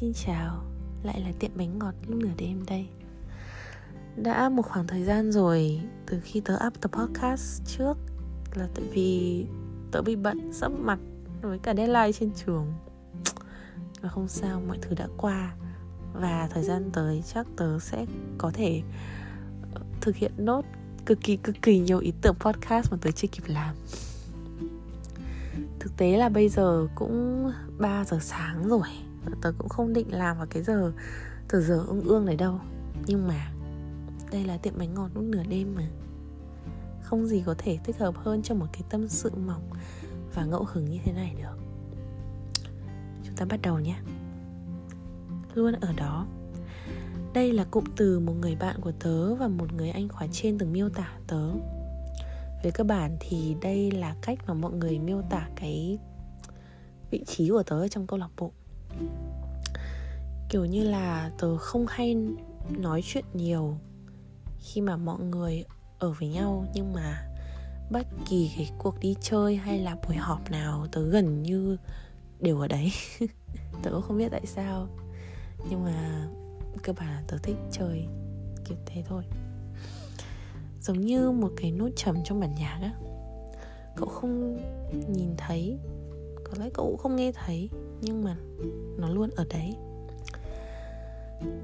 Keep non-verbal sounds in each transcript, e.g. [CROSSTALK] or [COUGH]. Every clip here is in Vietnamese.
Xin chào, lại là tiệm bánh ngọt lúc nửa đêm đây. Đã một khoảng thời gian rồi từ khi tớ up tập podcast trước Là tại vì tớ bị bận sắp mặt với cả deadline trên trường. Và không sao, mọi thứ đã qua. Và thời gian tới chắc tớ sẽ có thể ờ, thực hiện nốt cực kỳ cực kỳ nhiều ý tưởng podcast mà tớ chưa kịp làm. Thực tế là bây giờ cũng 3 giờ sáng rồi tớ cũng không định làm vào cái giờ, từ giờ ương ương này đâu. Nhưng mà, đây là tiệm bánh ngọt lúc nửa đêm mà. Không gì có thể thích hợp hơn cho một cái tâm sự mỏng và ngẫu hứng như thế này được. Chúng ta bắt đầu nhé. Luôn ở đó. Đây là cụm từ một người bạn của tớ và một người anh khóa trên từng miêu tả tớ. Về cơ bản thì đây là cách mà mọi người miêu tả cái vị trí của tớ trong câu lạc bộ kiểu như là tớ không hay nói chuyện nhiều khi mà mọi người ở với nhau, nhưng mà bất kỳ cái cuộc đi chơi hay là buổi họp nào tớ gần như đều ở đấy. [LAUGHS] Tớ cũng không biết tại sao, nhưng mà cơ bản là tớ thích chơi kiểu thế thôi. Giống như một cái nốt trầm trong bản nhạc á, cậu không nhìn thấy, có lẽ cậu cũng không nghe thấy nhưng mà nó luôn ở đấy.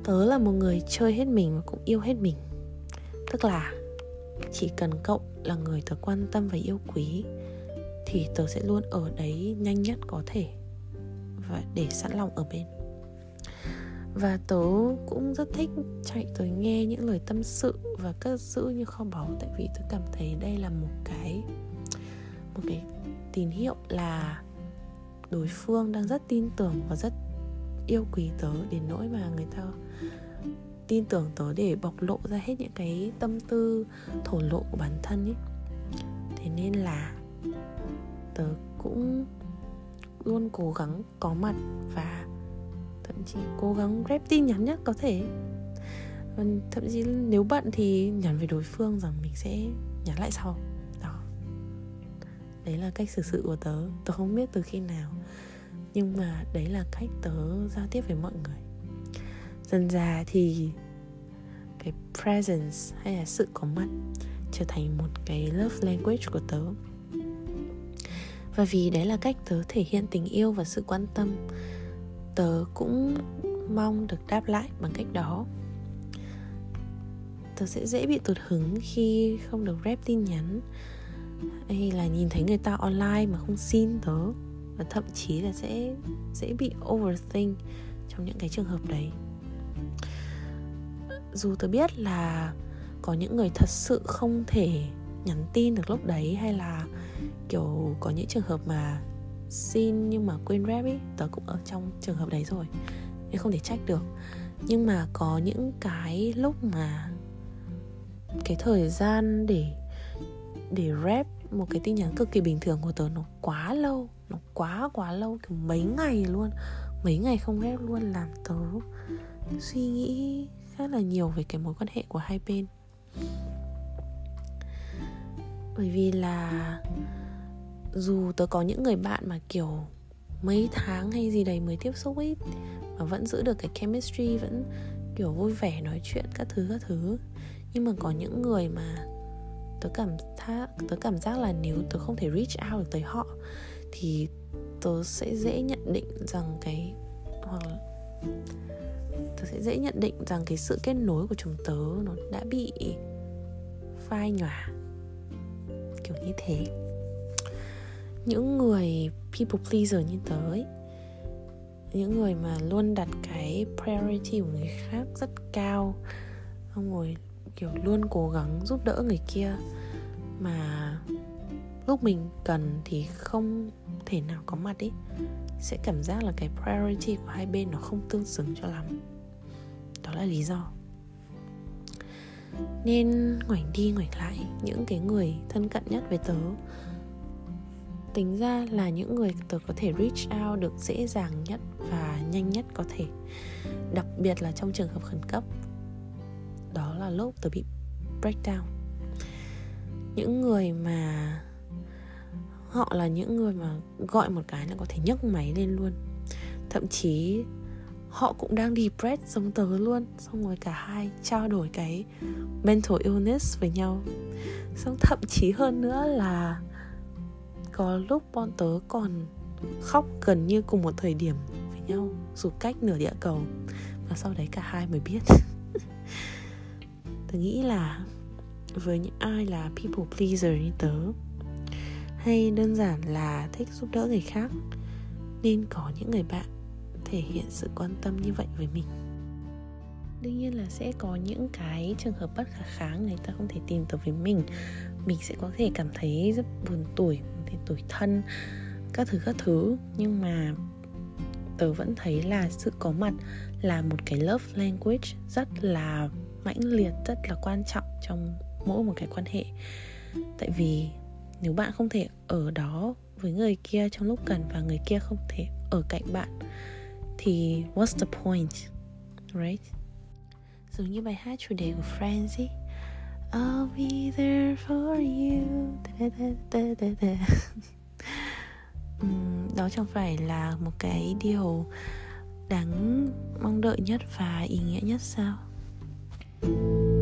Tớ là một người chơi hết mình và cũng yêu hết mình. Tức là chỉ cần cậu là người tớ quan tâm và yêu quý, thì tớ sẽ luôn ở đấy nhanh nhất có thể và để sẵn lòng ở bên. Và tớ cũng rất thích chạy tới nghe những lời tâm sự và cất giữ như kho báu, tại vì tớ cảm thấy đây là một cái một cái tín hiệu là đối phương đang rất tin tưởng và rất yêu quý tớ đến nỗi mà người ta tin tưởng tớ để bộc lộ ra hết những cái tâm tư thổ lộ của bản thân ấy. Thế nên là tớ cũng luôn cố gắng có mặt và thậm chí cố gắng rep tin nhắn nhất có thể. Thậm chí nếu bận thì nhắn với đối phương rằng mình sẽ nhắn lại sau đấy là cách xử sự của tớ. Tớ không biết từ khi nào. Nhưng mà đấy là cách tớ giao tiếp với mọi người. Dần già thì cái presence hay là sự có mặt trở thành một cái love language của tớ. Và vì đấy là cách tớ thể hiện tình yêu và sự quan tâm, tớ cũng mong được đáp lại bằng cách đó. Tớ sẽ dễ bị tụt hứng khi không được rep tin nhắn hay là nhìn thấy người ta online mà không xin tớ. Và thậm chí là sẽ dễ bị overthink trong những cái trường hợp đấy. Dù tớ biết là có những người thật sự không thể nhắn tin được lúc đấy hay là, kiểu, có những trường hợp mà xin nhưng mà quên rep ý, tớ cũng ở trong trường hợp đấy rồi. Nên không thể trách được. Nhưng mà có những cái lúc mà cái thời gian để để rep một cái tin nhắn cực kỳ bình thường của tớ, nó quá lâu, nó quá quá lâu, kiểu mấy ngày luôn, mấy ngày không rep luôn, làm tớ suy nghĩ khá là nhiều về cái mối quan hệ của hai bên. Bởi vì là dù tớ có những người bạn mà kiểu mấy tháng hay gì đấy mới tiếp xúc ít, mà vẫn giữ được cái chemistry, vẫn kiểu vui vẻ nói chuyện các thứ các thứ, nhưng mà có những người mà tớ cảm tha, tớ cảm giác là nếu tớ không thể reach out được tới họ thì tớ sẽ dễ nhận định rằng cái hoặc là tớ sẽ dễ nhận định rằng cái sự kết nối của chúng tớ nó đã bị phai nhòa kiểu như thế. Những người people pleaser như tớ ấy những người mà luôn đặt cái priority của người khác rất cao xong rồi kiểu luôn cố gắng giúp đỡ người kia. Mà lúc mình cần thì không thể nào có mặt ý. Sẽ cảm giác là cái priority của hai bên nó không tương xứng cho lắm. Đó là lý do. Nên ngoảnh đi ngoảnh lại, những cái người thân cận nhất với tớ. Tính ra là những người tớ có thể reach out được dễ dàng nhất và nhanh nhất có thể. Đặc biệt là trong trường hợp khẩn cấp đó là lúc tớ bị breakdown những người mà, họ là những người mà gọi một cái là có thể nhấc máy lên luôn. Thậm chí họ cũng đang depressed giống tớ luôn. Xong rồi cả hai trao đổi cái mental illness với nhau. Xong thậm chí hơn nữa là có lúc bọn tớ còn khóc gần như cùng một thời điểm với nhau, dù cách nửa địa cầu. Và sau đấy cả hai mới biết. [LAUGHS] tớ nghĩ là với những ai là people pleaser như tớ, hay đơn giản là thích giúp đỡ người khác, nên có những người bạn thể hiện sự quan tâm như vậy với mình. Đương nhiên là sẽ có những cái trường hợp bất khả kháng người ta không thể tìm tới với mình. Mình sẽ có thể cảm thấy rất buồn tuổi thì tuổi thân, các thứ các thứ. Nhưng mà tớ vẫn thấy là sự có mặt là một cái love language rất là mãnh liệt rất là quan trọng trong mỗi một cái quan hệ. Tại vì nếu bạn không thể ở đó với người kia trong lúc cần và người kia không thể ở cạnh bạn thì what's the point right? Giống như bài hát chủ đề của Friends ấy I'll be there for you. Da, da, da, da, da. [LAUGHS] đó chẳng phải là một cái điều đáng mong đợi nhất và ý nghĩa nhất sao? you.